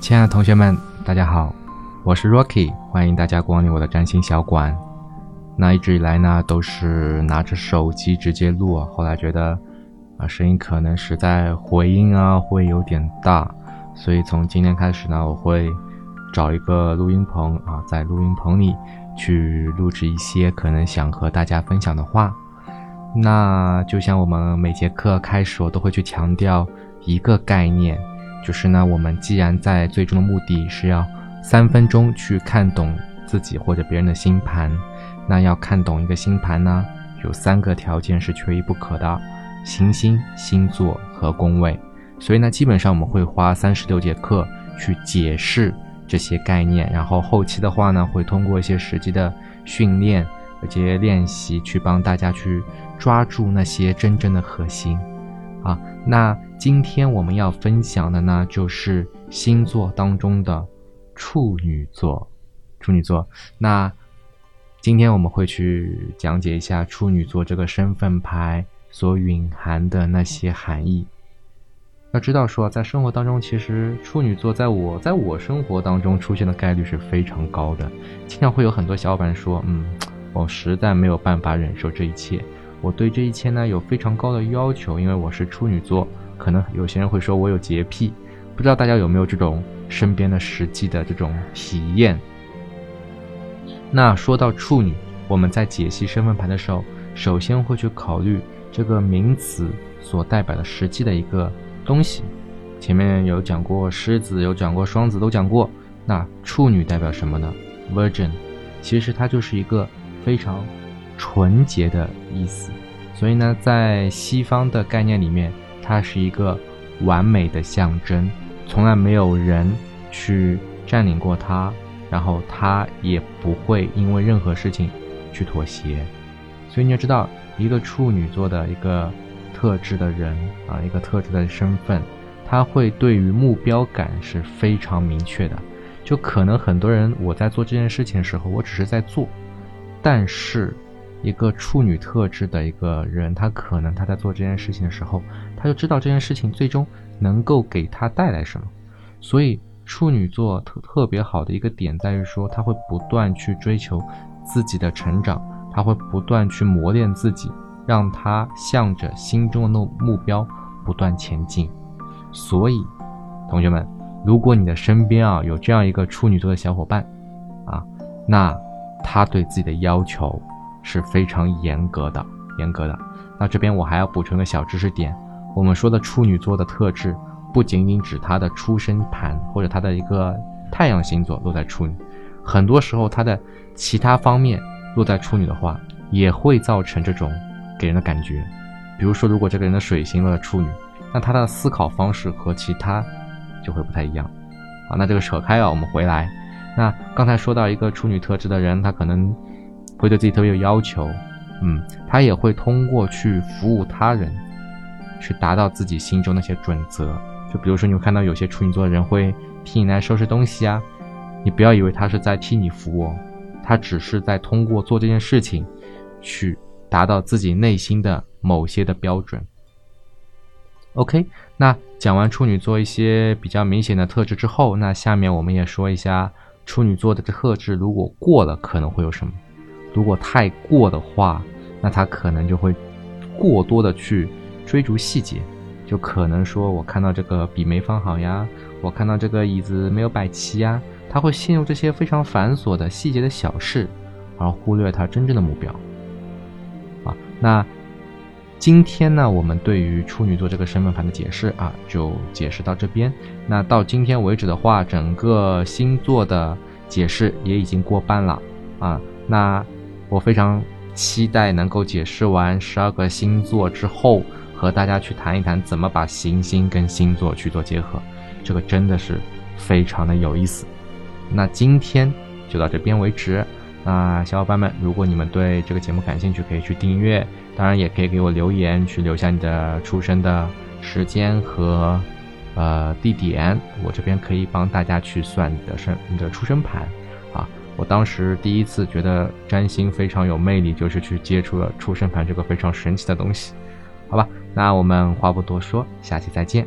亲爱的同学们，大家好，我是 Rocky，欢迎大家光临我的占星小馆。那一直以来呢，都是拿着手机直接录，后来觉得啊，声音可能实在回音啊会有点大，所以从今天开始呢，我会找一个录音棚啊，在录音棚里去录制一些可能想和大家分享的话。那就像我们每节课开始，我都会去强调一个概念。就是呢，我们既然在最终的目的是要三分钟去看懂自己或者别人的星盘，那要看懂一个星盘呢，有三个条件是缺一不可的：行星、星座和宫位。所以呢，基本上我们会花三十六节课去解释这些概念，然后后期的话呢，会通过一些实际的训练而且练习，去帮大家去抓住那些真正的核心。啊，那今天我们要分享的呢，就是星座当中的处女座。处女座，那今天我们会去讲解一下处女座这个身份牌所蕴含的那些含义。要知道，说在生活当中，其实处女座在我在我生活当中出现的概率是非常高的。经常会有很多小伙伴说：“嗯，我实在没有办法忍受这一切。”我对这一切呢有非常高的要求，因为我是处女座，可能有些人会说我有洁癖，不知道大家有没有这种身边的实际的这种体验。那说到处女，我们在解析身份牌的时候，首先会去考虑这个名词所代表的实际的一个东西。前面有讲过狮子，有讲过双子，都讲过。那处女代表什么呢？Virgin，其实它就是一个非常。纯洁的意思，所以呢，在西方的概念里面，它是一个完美的象征，从来没有人去占领过它，然后它也不会因为任何事情去妥协。所以你要知道，一个处女座的一个特质的人啊，一个特质的身份，他会对于目标感是非常明确的。就可能很多人我在做这件事情的时候，我只是在做，但是。一个处女特质的一个人，他可能他在做这件事情的时候，他就知道这件事情最终能够给他带来什么。所以处女座特特别好的一个点在于说，他会不断去追求自己的成长，他会不断去磨练自己，让他向着心中的那目标不断前进。所以，同学们，如果你的身边啊有这样一个处女座的小伙伴啊，那他对自己的要求。是非常严格的，严格的。那这边我还要补充个小知识点，我们说的处女座的特质，不仅仅指他的出生盘或者他的一个太阳星座落在处女，很多时候他的其他方面落在处女的话，也会造成这种给人的感觉。比如说，如果这个人的水星落在处女，那他的思考方式和其他就会不太一样。啊，那这个扯开啊，我们回来。那刚才说到一个处女特质的人，他可能。会对自己特别有要求，嗯，他也会通过去服务他人，去达到自己心中那些准则。就比如说，你会看到有些处女座的人会替你来收拾东西啊，你不要以为他是在替你服务，他只是在通过做这件事情，去达到自己内心的某些的标准。OK，那讲完处女座一些比较明显的特质之后，那下面我们也说一下处女座的特质，如果过了可能会有什么。如果太过的话，那他可能就会过多的去追逐细节，就可能说我看到这个笔没放好呀，我看到这个椅子没有摆齐呀，他会陷入这些非常繁琐的细节的小事，而忽略他真正的目标。啊，那今天呢，我们对于处女座这个身份盘的解释啊，就解释到这边。那到今天为止的话，整个星座的解释也已经过半了啊，那。我非常期待能够解释完十二个星座之后，和大家去谈一谈怎么把行星跟星座去做结合，这个真的是非常的有意思。那今天就到这边为止。那小伙伴们，如果你们对这个节目感兴趣，可以去订阅，当然也可以给我留言，去留下你的出生的时间和呃地点，我这边可以帮大家去算你的生你的出生盘。啊我当时第一次觉得占星非常有魅力，就是去接触了出生盘这个非常神奇的东西。好吧，那我们话不多说，下期再见。